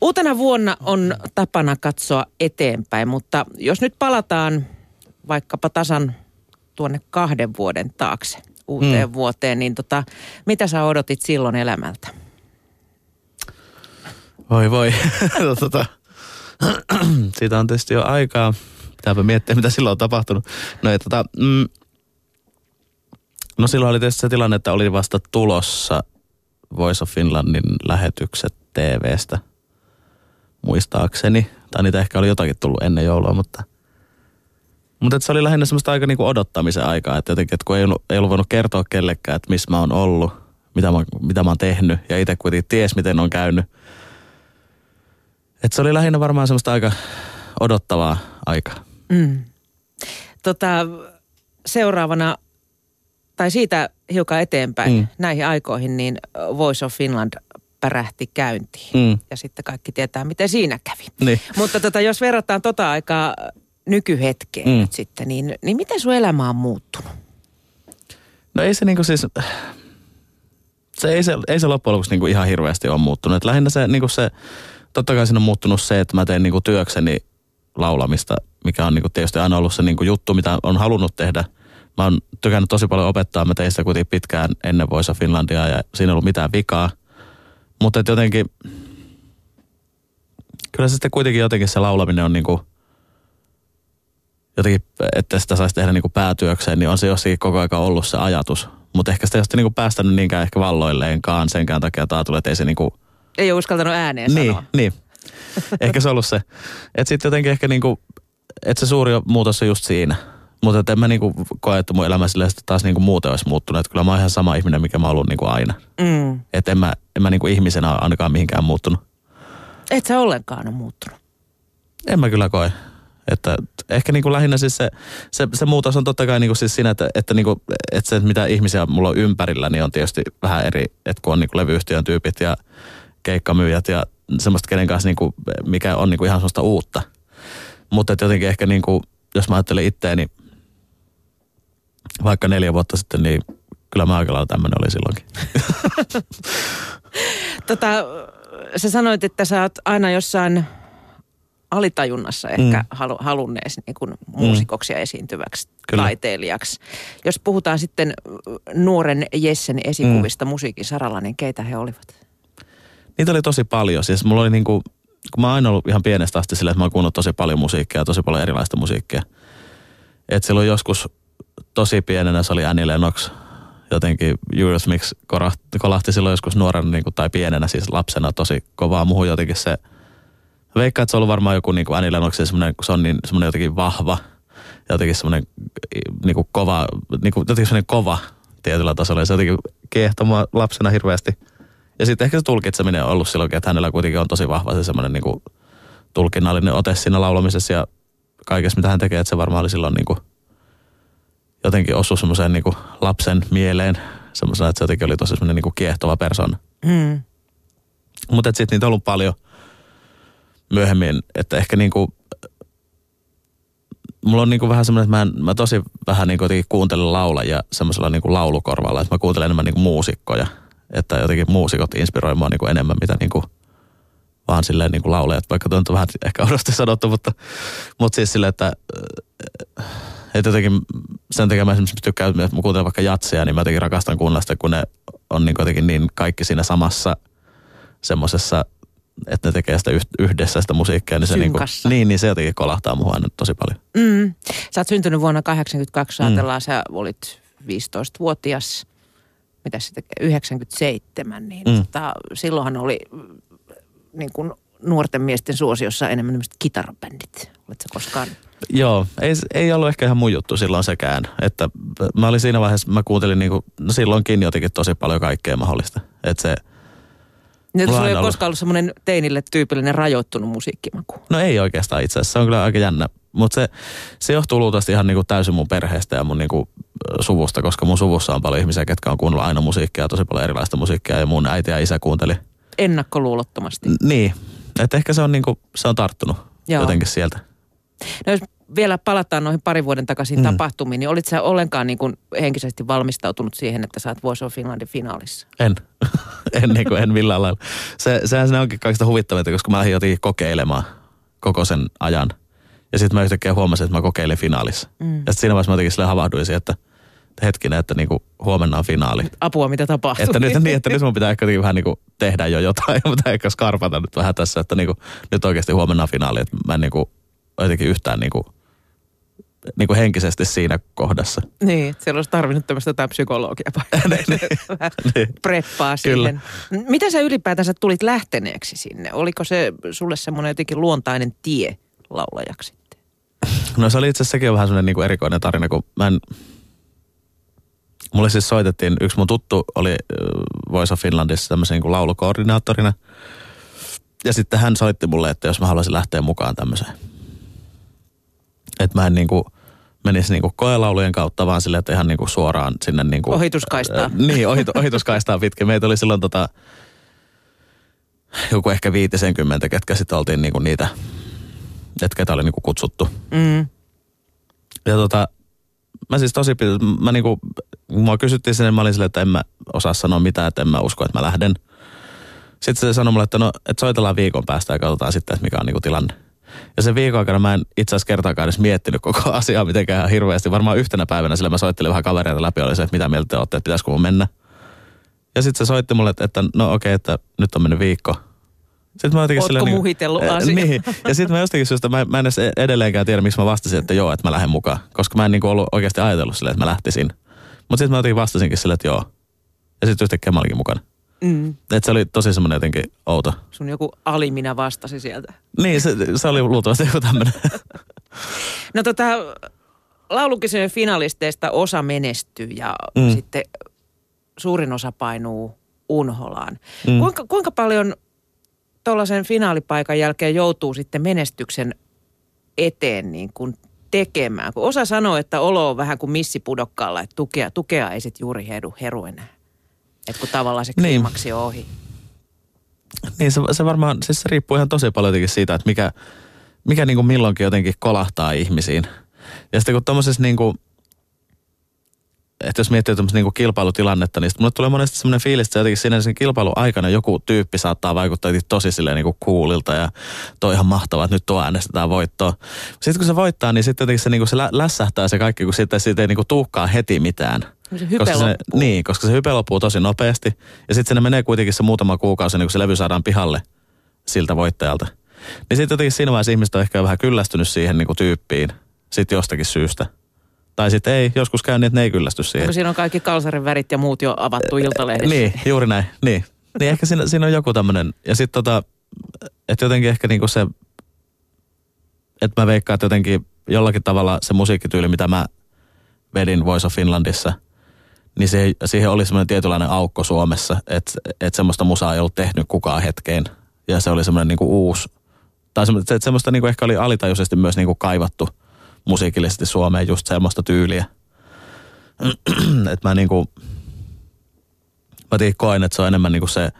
Uutena vuonna on tapana katsoa eteenpäin, mutta jos nyt palataan vaikkapa tasan tuonne kahden vuoden taakse uuteen mm. vuoteen, niin tota, mitä sä odotit silloin elämältä? Voi voi. tota, siitä on tietysti jo aikaa. Pitääpä miettiä, mitä silloin on tapahtunut. No, tota, mm, no silloin oli tietysti se tilanne, että oli vasta tulossa Voice of Finlandin lähetykset TVstä – muistaakseni. Tai niitä ehkä oli jotakin tullut ennen joulua, mutta... Mutta se oli lähinnä semmoista aika niinku odottamisen aikaa, että jotenkin, että kun ei ollut, ei ollut voinut kertoa kellekään, että missä mä oon ollut, mitä mä, mitä mä oon tehnyt, ja itse kuitenkin ties, miten on käynyt. Että se oli lähinnä varmaan semmoista aika odottavaa aikaa. Mm. Tota, seuraavana, tai siitä hiukan eteenpäin mm. näihin aikoihin, niin Voice of Finland pärähti käyntiin. Mm. Ja sitten kaikki tietää, miten siinä kävi. Niin. Mutta tota, jos verrataan tota aikaa nykyhetkeen mm. nyt sitten, niin, niin miten sun elämä on muuttunut? No ei se niinku siis, se ei se, ei se loppujen lopuksi niinku ihan hirveästi ole muuttunut. Et lähinnä se, niinku se, totta kai siinä on muuttunut se, että mä teen niinku työkseni laulamista, mikä on niinku tietysti aina ollut se niinku juttu, mitä on halunnut tehdä. Mä oon tykännyt tosi paljon opettaa, mä tein sitä kuitenkin pitkään ennen of Finlandia ja siinä ei ollut mitään vikaa. Mutta jotenkin, kyllä se sitten kuitenkin jotenkin se laulaminen on niinku, jotenkin, että sitä saisi tehdä niinku päätyökseen, niin on se jossakin koko ajan ollut se ajatus. Mutta ehkä sitä ei ole niinku päästänyt niinkään ehkä valloilleenkaan senkään takia taatulle, että ei se niinku... Ei ole uskaltanut ääneen niin, sanoa. Niin, ehkä se on ollut se. Että sitten jotenkin ehkä niinku, että se suuri muutos on just siinä. Mutta en mä niinku koe, että mun elämä taas niinku muuten olisi muuttunut. Että kyllä mä oon ihan sama ihminen, mikä mä oon ollut niinku aina. Mm. Että en mä, en mä niinku ihmisenä ainakaan mihinkään muuttunut. Et sä ollenkaan ole muuttunut? En mä kyllä koe. Että ehkä niinku lähinnä siis se, se, se muutos on totta kai niinku siis siinä, että, että, niinku, että se, mitä ihmisiä mulla on ympärillä, niin on tietysti vähän eri, että kun on niinku levyyhtiön tyypit ja keikkamyyjät ja semmoista, kenen kanssa niinku, mikä on niinku ihan semmoista uutta. Mutta jotenkin ehkä niinku, jos mä ajattelen itteeni, vaikka neljä vuotta sitten, niin kyllä mä aika lailla tämmöinen oli silloinkin. tota, sä sanoit, että sä oot aina jossain alitajunnassa ehkä mm. halu, halunneesi niin kuin muusikoksi ja esiintyväksi Kyllä. taiteilijaksi. Jos puhutaan sitten nuoren Jessen esikuvista mm. musiikin saralla, niin keitä he olivat? Niitä oli tosi paljon. Siis mulla oli niin kuin, kun mä oon aina ollut ihan pienestä asti silleen, että mä oon kuunnellut tosi paljon musiikkia ja tosi paljon erilaista musiikkia. Että silloin joskus tosi pienenä se oli Annie Lennox. Jotenkin Eurythmics kolahti silloin joskus nuorena niin kuin, tai pienenä siis lapsena tosi kovaa muuhun jotenkin se. Veikkaan, että se on ollut varmaan joku niin kuin Annie Lennox, semmoinen, kun se on niin, semmoinen jotenkin vahva. Jotenkin semmoinen niin kuin kova, niin kuin, jotenkin semmoinen kova tietyllä tasolla. Ja se jotenkin kiehtoi lapsena hirveästi. Ja sitten ehkä se tulkitseminen on ollut silloin, että hänellä kuitenkin on tosi vahva se semmoinen niin kuin tulkinnallinen ote siinä laulamisessa ja kaikessa, mitä hän tekee, että se varmaan oli silloin niin kuin jotenkin osui semmoiseen niin lapsen mieleen, semmoisena, että se jotenkin oli tosi semmoinen niin kiehtova persona. Mm. Mutta sitten niitä on ollut paljon myöhemmin, että ehkä niin kuin, mulla on niin kuin vähän semmoinen, että mä, en, mä tosi vähän niin kuin kuuntelen laulajia semmoisella niin kuin laulukorvalla, että mä kuuntelen enemmän niin kuin muusikkoja, että jotenkin muusikot inspiroi mua niin kuin enemmän, mitä niin kuin vaan silleen niin kuin laulajat, vaikka tuo on vähän ehkä odosti sanottu, mutta, mutta siis silleen, että että jotenkin sen takia mä esimerkiksi tykkään, että mä kuuntelen vaikka jatsia, niin mä jotenkin rakastan kuunnella sitä, kun ne on niin jotenkin niin kaikki siinä samassa semmoisessa, että ne tekee sitä yhdessä sitä musiikkia, niin se, niin, kuin, niin, niin se jotenkin kolahtaa muuhun aina tosi paljon. Mm. Sä oot syntynyt vuonna 82, ajatellaan, mm. sä olit 15-vuotias, mitä sitten 97, niin mm. tota, silloinhan oli niin kuin nuorten miesten suosiossa enemmän tämmöiset kitarabändit. Oletko koskaan Joo, ei, ei ollut ehkä ihan mun juttu silloin sekään. Että mä olin siinä vaiheessa, mä kuuntelin niinku, no silloinkin jotenkin tosi paljon kaikkea mahdollista. Että se... Niin, sulla ei ole koskaan ollut semmoinen teinille tyypillinen rajoittunut musiikkimaku? No ei oikeastaan itse asiassa, se on kyllä aika jännä. Mutta se, se johtuu luultavasti ihan niinku täysin mun perheestä ja mun niinku suvusta, koska mun suvussa on paljon ihmisiä, ketkä on kuunnellut aina musiikkia, tosi paljon erilaista musiikkia ja mun äiti ja isä kuunteli. Ennakkoluulottomasti. Niin, että ehkä se on, niinku, se on tarttunut Joo. jotenkin sieltä. No jos vielä palataan noihin parin vuoden takaisin mm. tapahtumiin, niin olit sä ollenkaan niin kuin henkisesti valmistautunut siihen, että oot Voice of Finlandin finaalissa? En. en, niin kuin, en millään lailla. Se, sehän se onkin kaikista huvittavinta, koska mä lähdin jotenkin kokeilemaan koko sen ajan. Ja sitten mä yhtäkkiä huomasin, että mä kokeilin finaalissa. Mm. Ja sitten siinä vaiheessa mä jotenkin sille havahduin siihen, että hetkinen, että niinku huomenna on finaali. Apua, mitä tapahtuu. Että nyt, niin, että nyt mun pitää ehkä vähän niinku tehdä jo jotain, mutta ehkä skarpata nyt vähän tässä, että niinku, nyt oikeasti huomenna on finaali, että mä en niinku, jotenkin yhtään niinku, niinku henkisesti siinä kohdassa. Niin, siellä olisi tarvinnut tämmöistä jotain psykologia niin, niin, preppaa siihen. Kyllä. Mitä sä ylipäätänsä tulit lähteneeksi sinne? Oliko se sulle semmoinen jotenkin luontainen tie laulajaksi? No se oli itse asiassa sekin vähän semmoinen niinku erikoinen tarina, kun mä en, Mulle siis soitettiin, yksi mun tuttu oli Voice of Finlandissa tämmöisen niin kuin laulukoordinaattorina. Ja sitten hän soitti mulle, että jos mä haluaisin lähteä mukaan tämmöiseen. Että mä en niin kuin menisi niin kuin koelaulujen kautta, vaan sille, että ihan niin kuin suoraan sinne niin kuin, Ohituskaistaa. Äh, niin, ohit, ohituskaistaa pitkin. Meitä oli silloin tota, joku ehkä viitisenkymmentä, ketkä sitten oltiin niin kuin niitä, että ketä oli niin kuin kutsuttu. Mm. Ja tota, mä siis tosi, mä niinku, mua kysyttiin sinne, mä olin silleen, että en mä osaa sanoa mitään, että en mä usko, että mä lähden. Sitten se sanoi mulle, että no, että soitellaan viikon päästä ja katsotaan sitten, että mikä on niinku tilanne. Ja sen viikon aikana mä en itse asiassa kertaakaan edes miettinyt koko asiaa mitenkään hirveästi. Varmaan yhtenä päivänä, sillä mä soittelin vähän kavereita läpi, oli se, että mitä mieltä te olette, että pitäisikö mun mennä. Ja sitten se soitti mulle, että, että no okei, okay, että nyt on mennyt viikko. Sitten mä Ootko silleen, muhitellut niin, asiaa? Niin. Ja sitten mä jostakin syystä, mä, mä en edes edelleenkään tiedä, miksi mä vastasin, että joo, että mä lähden mukaan. Koska mä en niin ollut oikeasti ajatellut silleen, että mä lähtisin. Mutta sitten mä jotenkin vastasinkin silleen, että joo. Ja sitten yhtäkkiä mä olinkin mukana. Mm. Että se oli tosi semmoinen jotenkin outo. Sun joku alimina vastasi sieltä. Niin, se, se oli luultavasti joku tämmöinen. no tota, laulukisojen finalisteista osa menestyy ja mm. sitten suurin osa painuu unholaan. Mm. Kuinka, kuinka paljon tuollaisen finaalipaikan jälkeen joutuu sitten menestyksen eteen niin kuin tekemään. Kun osa sanoo, että olo on vähän kuin missipudokkaalla, että tukea, tukea ei sitten juuri heru, heru enää. Että kun tavallaan se kliimaksi niin. on ohi. Niin se, se varmaan, siis se riippuu ihan tosi paljon siitä, että mikä, mikä niin kuin milloinkin jotenkin kolahtaa ihmisiin. Ja sitten kun tuommoisessa niin kuin – että jos miettii tämmöistä niin kilpailutilannetta, niin mulle tulee monesti semmoinen fiilis, että jotenkin siinä sen kilpailun aikana joku tyyppi saattaa vaikuttaa tosi silleen niin kuulilta ja toi ihan mahtavaa, että nyt tuo äänestetään voittoa. Sitten kun se voittaa, niin sitten jotenkin se, niin kuin se lässähtää se kaikki, kun sitten siitä ei niin kuin tuukkaa heti mitään. Se hype koska se, niin, koska se hype loppuu tosi nopeasti. Ja sitten se menee kuitenkin se muutama kuukausi, niin kun se levy saadaan pihalle siltä voittajalta. Niin sitten jotenkin siinä vaiheessa ihmiset on ehkä vähän kyllästynyt siihen niin kuin tyyppiin sitten jostakin syystä. Tai sitten ei, joskus käy niin, että ne ei kyllästy siihen. No siinä on kaikki kalsarin värit ja muut jo avattu iltalehdissä. Niin, juuri näin, niin. Niin ehkä siinä, siinä on joku tämmöinen. Ja sitten tota, että jotenkin ehkä niinku se, että mä veikkaan, että jotenkin jollakin tavalla se musiikkityyli, mitä mä vedin Voice of Finlandissa, niin se, siihen oli semmoinen tietynlainen aukko Suomessa, että, että semmoista musaa ei ollut tehnyt kukaan hetkeen. Ja se oli semmoinen niinku uusi, tai semmoista, että semmoista niinku ehkä oli alitajuisesti myös niinku kaivattu – musiikillisesti Suomeen just semmoista tyyliä. että mä niinku, mä koen, että se on enemmän niinku se,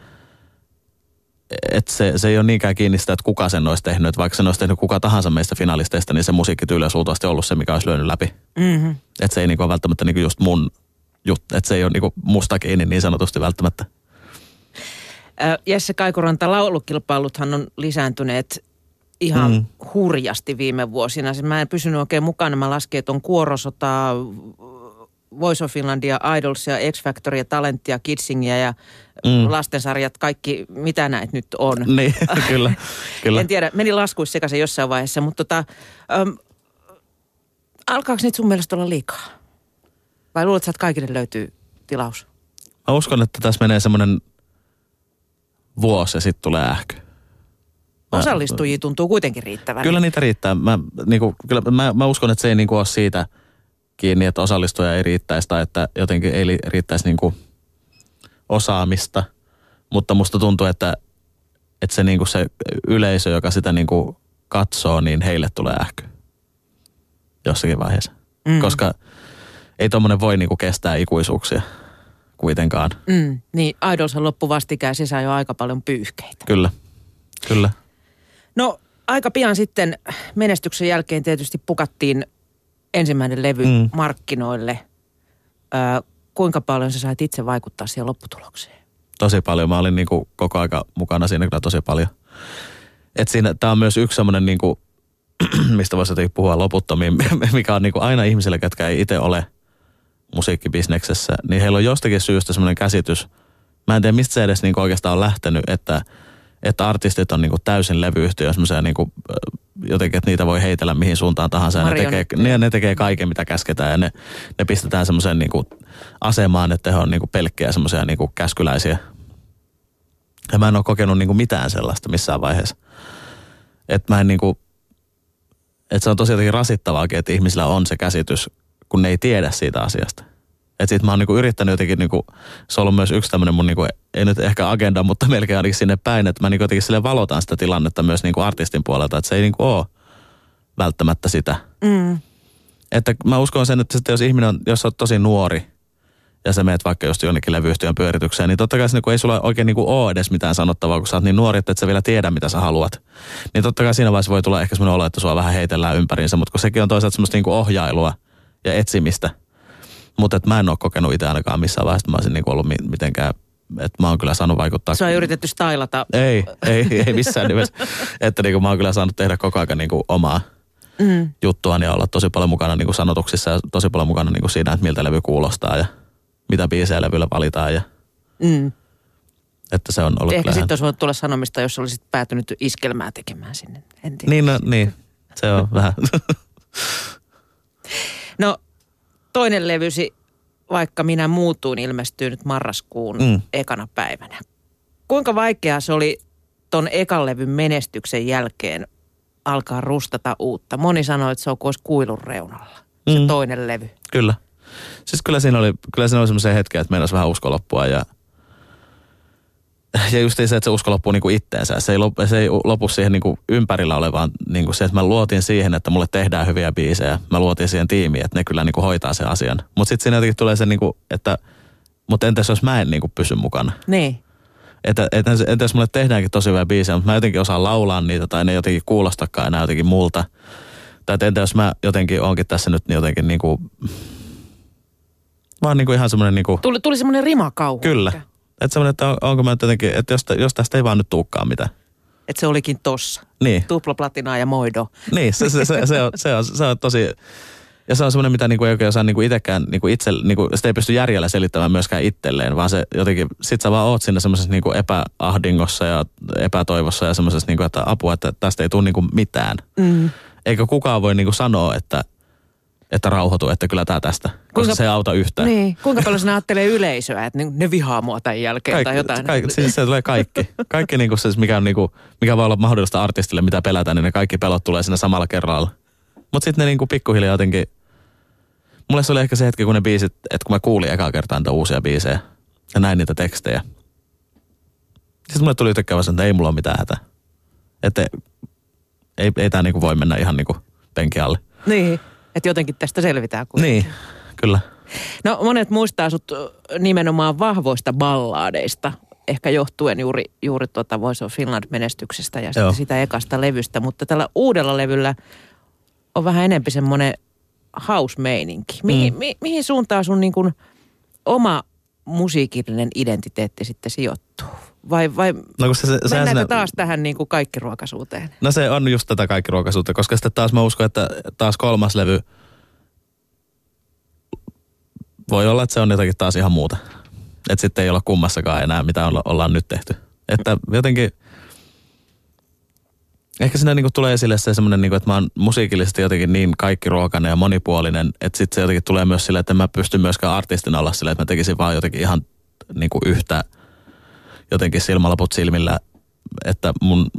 että se, se ei ole niinkään kiinni sitä, että kuka sen olisi tehnyt. Että vaikka sen olisi tehnyt kuka tahansa meistä finalisteista, niin se musiikkityyli olisi luultavasti ollut se, mikä olisi lyönyt läpi. Mm-hmm. Että se ei niinku välttämättä niinku just mun juttu, että se ei ole niinku musta kiinni niin sanotusti välttämättä. Jesse Kaikuranta, laulukilpailuthan on lisääntyneet ihan mm. hurjasti viime vuosina. Siis mä en pysynyt oikein mukana. Mä laskin, että on Kuorosota, Voice of Finlandia, Idolsia, X Factoria, Talenttia, Kidsingia ja mm. lastensarjat, kaikki, mitä näitä nyt on. Niin, kyllä, kyllä. En tiedä, meni laskuissa sekaisin jossain vaiheessa, mutta tota, äm, alkaako niitä sun mielestä olla liikaa? Vai luuletko, että kaikille löytyy tilaus? Mä uskon, että tässä menee semmoinen vuosi ja sitten tulee ähky. Osallistujia tuntuu kuitenkin riittävän. Kyllä niitä riittää. Mä, niinku, kyllä, mä, mä uskon, että se ei niinku ole siitä kiinni, että osallistuja ei riittäisi tai että jotenkin ei riittäisi niinku osaamista. Mutta musta tuntuu, että, että se, niinku se yleisö, joka sitä niinku katsoo, niin heille tulee ähky jossakin vaiheessa. Mm. Koska ei tuommoinen voi niinku kestää ikuisuuksia kuitenkaan. Mm, niin, Idolshan loppu vastikään sisään jo aika paljon pyyhkeitä. Kyllä, kyllä. No aika pian sitten menestyksen jälkeen tietysti pukattiin ensimmäinen levy mm. markkinoille. Ö, kuinka paljon sä sait itse vaikuttaa siihen lopputulokseen? Tosi paljon. Mä olin niin kuin koko aika mukana siinä kyllä tosi paljon. Et siinä, tää on myös yksi semmoinen niin kuin, mistä voisi jotenkin puhua loputtomiin, mikä on niin kuin aina ihmisille, ketkä ei itse ole musiikkibisneksessä, niin heillä on jostakin syystä semmoinen käsitys. Mä en tiedä, mistä se edes niin kuin oikeastaan on lähtenyt, että, että artistit on niin kuin täysin levyyhtiö, semmoisia niin kuin, jotenkin, että niitä voi heitellä mihin suuntaan tahansa. Ja ne tekee, ne, ne tekee kaiken, mitä käsketään ja ne, ne pistetään semmoiseen niin kuin asemaan, että he on niin kuin pelkkiä semmoisia niin kuin käskyläisiä. Ja mä en ole kokenut niin kuin mitään sellaista missään vaiheessa. Että mä en niin kuin, että se on tosi jotenkin rasittavaakin, että ihmisillä on se käsitys, kun ne ei tiedä siitä asiasta. Että sit mä oon niinku yrittänyt jotenkin, niinku, se on ollut myös yksi tämmöinen mun, niinku, ei nyt ehkä agenda, mutta melkein ainakin sinne päin, että mä niinku jotenkin sille valotan sitä tilannetta myös niinku artistin puolelta, että se ei niinku ole välttämättä sitä. Mm. Että mä uskon sen, että sitten jos ihminen on, jos on tosi nuori ja sä meet vaikka just jonnekin levyyhtiön pyöritykseen, niin totta kai se niin ei sulla oikein niin ole edes mitään sanottavaa, kun sä oot niin nuori, että et sä vielä tiedä, mitä sä haluat. Niin totta kai siinä vaiheessa voi tulla ehkä semmoinen olo, että sua vähän heitellään ympäriinsä, mutta kun sekin on toisaalta semmoista niin ohjailua ja etsimistä. Mutta mä en ole kokenut itse ainakaan missään vaiheessa, että mä olisin niin ollut mitenkään että mä oon kyllä saanut vaikuttaa. Se on yritetty stylata. Ei, ei, ei missään nimessä. että niin kuin mä oon kyllä saanut tehdä koko ajan niin kuin omaa mm. juttuani ja olla tosi paljon mukana niin kuin sanotuksissa ja tosi paljon mukana niin kuin siinä, että miltä levy kuulostaa ja mitä biisejä levyllä valitaan. Ja, mm. Että se on ollut Ehkä sitten olisi voinut tulla sanomista, jos olisit päätynyt iskelmää tekemään sinne. En tiedä. Niin, no, niin, se on vähän. no toinen levysi, vaikka minä muutuin, ilmestyy nyt marraskuun mm. ekana päivänä. Kuinka vaikeaa se oli ton ekan levyn menestyksen jälkeen alkaa rustata uutta? Moni sanoi, että se on kuin kuilun reunalla, se mm. toinen levy. Kyllä. Siis kyllä siinä oli, kyllä siinä oli semmoisia hetkiä, että meinasi vähän usko loppua ja ja just se, että se usko loppuu niin kuin itteensä. Se ei, lopu, se ei lopu siihen niin kuin ympärillä olevaan niin kuin se, että mä luotin siihen, että mulle tehdään hyviä biisejä. Mä luotin siihen tiimiin, että ne kyllä niin kuin hoitaa sen asian. Mutta sitten siinä jotenkin tulee se, niin kuin, että mutta entäs jos mä en niin kuin pysy mukana? Niin. Että, että, entä jos mulle tehdäänkin tosi hyvää biisejä, mutta mä jotenkin osaan laulaa niitä tai ne jotenkin kuulostakaan enää jotenkin multa. Tai että entä jos mä jotenkin onkin tässä nyt niin jotenkin niin kuin, vaan niin kuin ihan semmoinen niin kuin... Tuli, tuli semmoinen rimakauhu. Kyllä. Että semmoinen, että on, onko mä jotenkin, että jos, jos tästä ei vaan nyt tuukkaan mitään. Että se olikin tossa. Niin. Tuplaplatinaa ja moido. Niin, se, se, se, se, on, se, on, se on tosi... Ja se on semmoinen, mitä niinku ei oikein osaa niinku itsekään, niinku itse, niinku, sitä ei pysty järjellä selittämään myöskään itselleen, vaan se jotenkin, sit sä vaan oot siinä semmoisessa niinku epäahdingossa ja epätoivossa ja semmoisessa, niinku, että apua, että tästä ei tule niinku mitään. Mm. Eikä kukaan voi niinku sanoa, että että rauhoitu, että kyllä tämä tästä, koska kuinka, se ei auta yhtään. Niin, kuinka paljon sinä ajattelee yleisöä, että ne vihaa mua tämän jälkeen Kaik, tai jotain. Kaikki, siis se tulee kaikki. Kaikki niin kuin se, mikä, on niin kuin, mikä voi olla mahdollista artistille, mitä pelätään, niin ne kaikki pelot tulee siinä samalla kerralla. Mutta sitten ne niin kuin pikkuhiljaa jotenkin, mulle se oli ehkä se hetki, kun ne biisit, että kun mä kuulin ekaa kertaa niitä uusia biisejä ja näin niitä tekstejä. Sitten mulle tuli yhtäkkiä että ei mulla ole mitään hätä. Että ei, ei tämä niinku voi mennä ihan niinku penki alle. Niin. Että jotenkin tästä selvitään. Kun... Niin, kyllä. No monet muistaa sut nimenomaan vahvoista ballaadeista, ehkä johtuen juuri, juuri tuota Voice of Finland-menestyksestä ja sitten sitä ekasta levystä. Mutta tällä uudella levyllä on vähän enempi semmoinen house-meininki. Mihin, mm. mi, mihin suuntaan sun niin kuin oma musiikillinen identiteetti sitten sijoittuu? Vai, vai no, kun se, se, mennäänkö se, taas tähän niin kuin kaikkiruokaisuuteen? No se on just tätä kaikkiruokaisuutta, koska sitten taas mä uskon, että taas kolmas levy voi olla, että se on jotakin taas ihan muuta. Että sitten ei olla kummassakaan enää, mitä olla, ollaan nyt tehty. Että jotenkin, ehkä siinä niinku tulee esille se semmoinen, niinku, että mä oon musiikillisesti jotenkin niin kaikkiruokainen ja monipuolinen, että sitten se jotenkin tulee myös sille, että mä pystyn myöskään artistina olla sille, että mä tekisin vaan jotenkin ihan niinku yhtä – jotenkin silmälaput silmillä, että mun,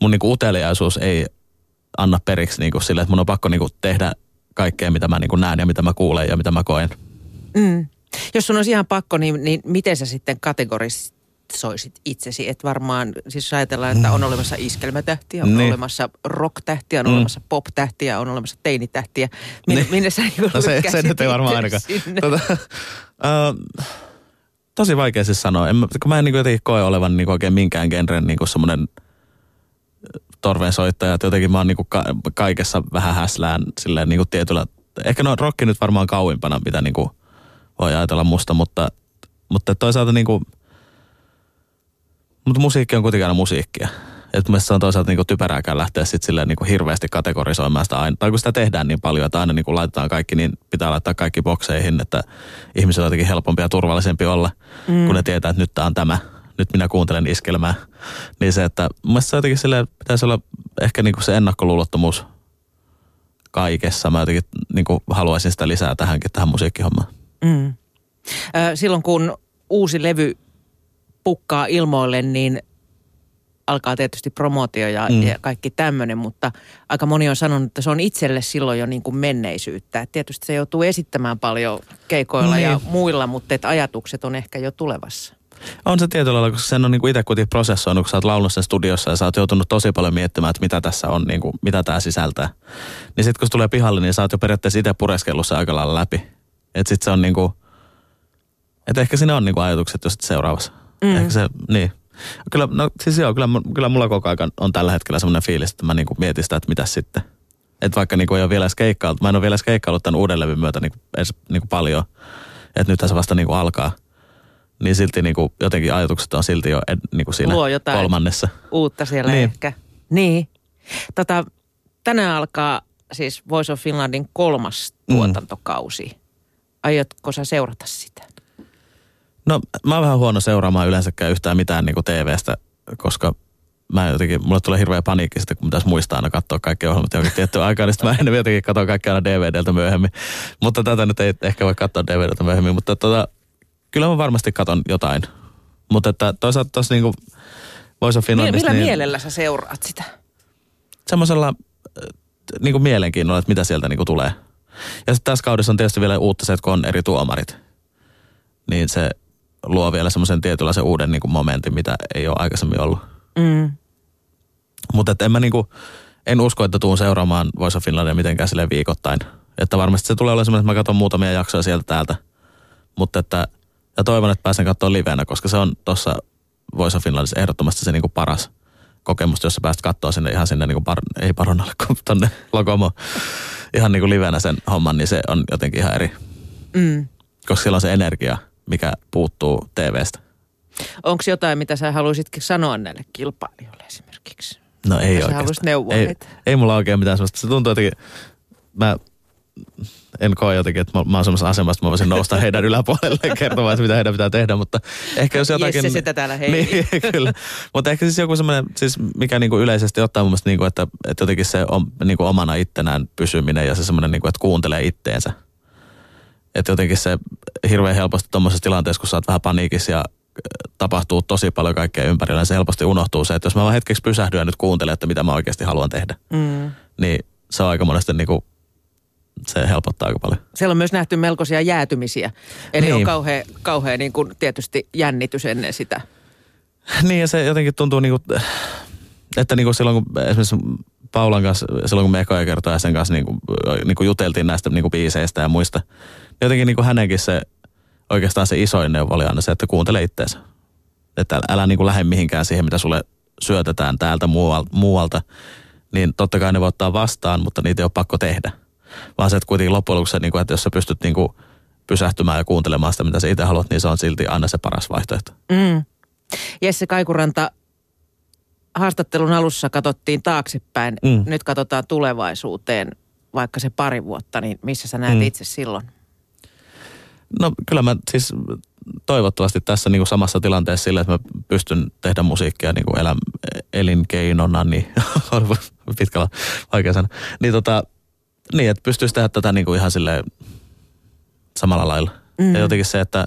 mun niinku uteliaisuus ei anna periksi niinku sille, että mun on pakko niinku tehdä kaikkea, mitä mä niinku näen ja mitä mä kuulen ja mitä mä koen. Mm. Jos sun olisi ihan pakko, niin, niin miten sä sitten kategorisoisit itsesi? Että varmaan, siis ajatellaan, että on olemassa iskelmätähtiä, on niin. olemassa rocktähtiä, on mm. olemassa poptähtiä, on olemassa teinitähtiä. Minne, niin. minne sä niin no se, se nyt ei varmaan ainakaan. Tota, uh, tosi vaikea siis sanoa. En, kun mä en niin jotenkin koe olevan niin oikein minkään genren niin semmoinen torven soittajat. Jotenkin mä oon niin ka- kaikessa vähän häslään silleen niin tietyllä. Ehkä no rokki nyt varmaan kauimpana, mitä niin kuin voi ajatella musta, mutta, mutta toisaalta niin kuin, mutta musiikki on kuitenkin aina musiikkia. Että mielestäni se on toisaalta niin typerääkään lähteä sitten silleen niin hirveästi kategorisoimaan sitä aina. Tai kun sitä tehdään niin paljon, että aina niin kuin laitetaan kaikki, niin pitää laittaa kaikki bokseihin, että ihmisillä on jotenkin helpompi ja turvallisempi olla, mm. kun ne tietää, että nyt tämä on tämä. Nyt minä kuuntelen iskelmää. Niin se, että mun mielestä se jotenkin silleen, pitäisi olla ehkä niin kuin se ennakkoluulottomuus kaikessa. Mä jotenkin niin kuin haluaisin sitä lisää tähänkin, tähän musiikkihommaan. Mm. Silloin kun uusi levy pukkaa ilmoille, niin alkaa tietysti promootio ja, mm. ja kaikki tämmöinen, mutta aika moni on sanonut, että se on itselle silloin jo niin kuin menneisyyttä. Et tietysti se joutuu esittämään paljon keikoilla niin. ja muilla, mutta et ajatukset on ehkä jo tulevassa. On se tietyllä lailla, koska sen on niin itse kuitenkin prosessoinut, kun sä oot laulut sen studiossa ja sä oot joutunut tosi paljon miettimään, että mitä tässä on, niin kuin, mitä tämä sisältää. Niin sitten kun se tulee pihalle, niin sä oot jo periaatteessa itse pureskellut se aika lailla läpi. Että sitten se on niin kuin, että ehkä siinä on niin kuin ajatukset jo seuraavassa. Mm. Ehkä se, niin. Kyllä, no siis joo, kyllä, kyllä mulla koko ajan on tällä hetkellä semmoinen fiilis, että mä niinku mietin sitä, että mitä sitten. Että vaikka niinku ei ole vielä skeikkaillut, mä en ole vielä skeikkaillut tämän uuden levyn myötä niinku, edes niinku paljon, että nyt se vasta niinku alkaa. Niin silti niinku, jotenkin ajatukset on silti jo ed, niinku siinä Luo jotain kolmannessa. uutta siellä niin. ehkä. Niin. Tota, tänään alkaa siis Voice of Finlandin kolmas mm. tuotantokausi. Aiotko sä seurata sitä? No mä oon vähän huono seuraamaan yleensäkään yhtään mitään niin kuin TV-stä, koska mä jotenkin, mulle tulee hirveä paniikki sitten, kun pitäisi muistaa aina katsoa kaikki ohjelmat johonkin tiettyyn aikaan, niin mä en jotenkin katsoa kaikki aina DVDltä myöhemmin. Mutta tätä nyt ei ehkä voi katsoa DVDltä myöhemmin, mutta tota, kyllä mä varmasti katon jotain. Mutta että toisaalta tuossa niinku Voice of Finlandista, Millä niin, mielellä sä seuraat sitä? Semmoisella äh, niinku mielenkiinnolla, että mitä sieltä niinku tulee. Ja sitten tässä kaudessa on tietysti vielä uutta se, että kun on eri tuomarit, niin se luo vielä semmoisen tietynlaisen uuden niin kuin momentin, mitä ei ole aikaisemmin ollut. Mm. Mutta en mä niin kuin, en usko, että tuun seuraamaan Voice of Finlandia mitenkään sille viikoittain. Että varmasti se tulee olemaan semmoinen, että mä katson muutamia jaksoja sieltä täältä. Mutta että, ja toivon, että pääsen katsomaan livenä, koska se on tuossa Voice of Finlandissa ehdottomasti se niin kuin paras kokemus, jos sä pääset katsoa sinne ihan sinne, niin kuin par, ei Paronalle, kun tonne Lokomo, ihan niin kuin livenä sen homman, niin se on jotenkin ihan eri. Mm. Koska siellä on se energia – mikä puuttuu TVstä. Onko jotain, mitä sä haluaisitkin sanoa näille kilpailijoille esimerkiksi? No ei oikeastaan. haluaisit neuvoa ei, ei mulla oikein mitään sellaista. Se tuntuu jotenkin, mä en koe jotenkin, että mä, mä oon semmoisessa asemassa, että mä voisin nousta heidän yläpuolelle kertomaan, mitä heidän pitää tehdä, mutta ehkä jos jotakin... Jesse sitä täällä hei. Niin, kyllä. Mutta ehkä siis joku semmoinen, siis mikä niinku yleisesti ottaa mun mielestä, niinku, että, että jotenkin se on niinku omana ittenään pysyminen ja se semmoinen, niinku, että kuuntelee itteensä että jotenkin se hirveän helposti tuommoisessa tilanteessa, kun sä oot vähän paniikissa ja äh, tapahtuu tosi paljon kaikkea ympärillä, niin se helposti unohtuu se, että jos mä vaan hetkeksi pysähdyn ja nyt kuuntelen, että mitä mä oikeasti haluan tehdä, mm. niin se on aika monesti niin kuin, se helpottaa aika paljon. Siellä on myös nähty melkoisia jäätymisiä. Eli niin. on kauhean, kauhean niin kuin tietysti jännitys ennen sitä. Niin ja se jotenkin tuntuu niin kuin, että niin kuin silloin kun esimerkiksi Paulan kanssa, silloin kun me ekoja kertoja sen kanssa niin kuin, niin kuin juteltiin näistä niin kuin biiseistä ja muista, jotenkin niin kuin hänenkin se oikeastaan se isoin neuvo oli aina se, että kuuntele itteensä. Että älä niin kuin lähde mihinkään siihen, mitä sulle syötetään täältä muualta. Niin totta kai ne voi ottaa vastaan, mutta niitä ei ole pakko tehdä. Vaan se, että kuitenkin loppujen lopuksi, niin kuin, että jos sä pystyt niin kuin pysähtymään ja kuuntelemaan sitä, mitä sä itse haluat, niin se on silti aina se paras vaihtoehto. Mm. Jesse Kaikuranta, haastattelun alussa katsottiin taaksepäin, mm. nyt katsotaan tulevaisuuteen, vaikka se pari vuotta, niin missä sä näet mm. itse silloin? No kyllä mä siis toivottavasti tässä niin kuin samassa tilanteessa sillä, että mä pystyn tehdä musiikkia niin kuin elä, elinkeinona, niin pitkällä vaikea sana. Niin, tota, niin että pystyisi tehdä tätä niin kuin ihan sille samalla lailla. Mm. Ja jotenkin se, että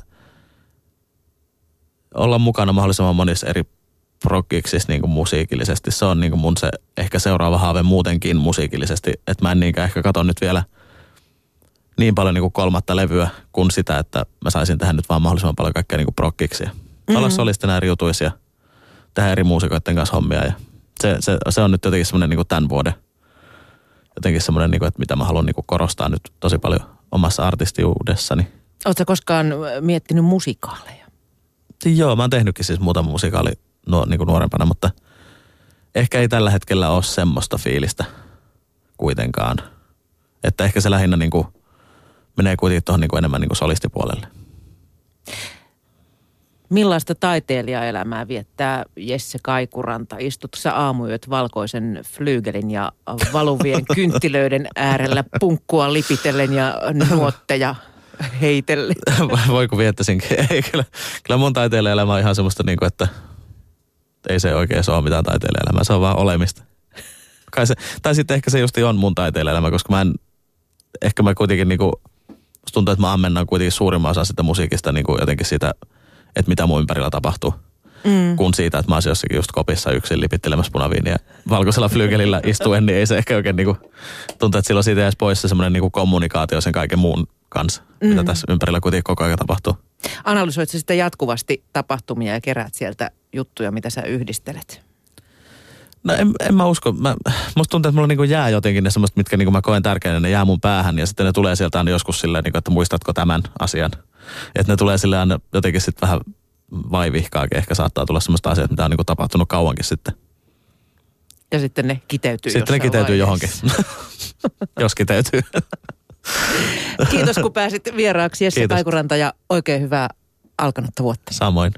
olla mukana mahdollisimman monissa eri prokkiksi niin kuin musiikillisesti. Se on niin kuin mun se ehkä seuraava haave muutenkin musiikillisesti. Että mä en niinkään ehkä katso nyt vielä niin paljon niin kuin kolmatta levyä kuin sitä, että mä saisin tehdä nyt vaan mahdollisimman paljon kaikkea niin prokkiksi. Mm-hmm. Olla solistina eri jutuissa ja tehdä eri muusikoiden kanssa hommia. Ja se, se, se on nyt jotenkin semmoinen niin tämän vuoden jotenkin semmoinen, niin kuin, että mitä mä haluan niin kuin korostaa nyt tosi paljon omassa artistiudessani. Oletko koskaan miettinyt musikaaleja? Joo, mä oon tehnytkin siis muutama musikaali nuo, niin kuin nuorempana, mutta ehkä ei tällä hetkellä ole semmoista fiilistä kuitenkaan. Että ehkä se lähinnä niin kuin menee kuitenkin tuohon niin enemmän niin kuin solistipuolelle. Millaista taiteilijaelämää viettää Jesse Kaikuranta? Istut sä aamuyöt valkoisen flyygelin ja valuvien kynttilöiden äärellä punkkua lipitellen ja nuotteja heitellen? Voiko viettäisinkin? Ei, kyllä, kyllä mun taiteilijaelämä on ihan semmoista, niin kuin, että ei se oikein se ole mitään taiteilijaelämää, se on vaan olemista. Kai se, tai sitten ehkä se justi on mun taiteilijaelämä, koska mä en, ehkä mä kuitenkin niin kuin, tuntuu, että mä ammennan kuitenkin suurimman osan sitä musiikista niin kuin jotenkin siitä – että mitä mun ympärillä tapahtuu. Mm. Kun siitä, että mä olisin jossakin just kopissa yksin lipittelemässä punaviiniä valkoisella flygelillä istuen, niin ei se ehkä oikein niinku, tuntuu, että silloin siitä jäisi pois se semmoinen niinku kommunikaatio sen kaiken muun kanssa, mm. mitä tässä ympärillä kuitenkin koko ajan tapahtuu. Analysoit sä sitten jatkuvasti tapahtumia ja keräät sieltä juttuja, mitä sä yhdistelet? No en, en mä usko. Mä, musta tuntuu, että mulla niinku jää jotenkin ne semmoista, mitkä niinku mä koen tärkeänä, ne jää mun päähän ja sitten ne tulee sieltä aina joskus silleen, niinku, että muistatko tämän asian. Että ne tulee sille aina jotenkin sitten vähän vaivihkaakin. Ehkä saattaa tulla semmoista asiaa, mitä on niin kuin tapahtunut kauankin sitten. Ja sitten ne kiteytyy Sitten ne kiteytyy johonkin, jos kiteytyy. Kiitos kun pääsit vieraaksi Jesse Kiitos. Kaikuranta ja oikein hyvää alkanutta vuotta. Samoin.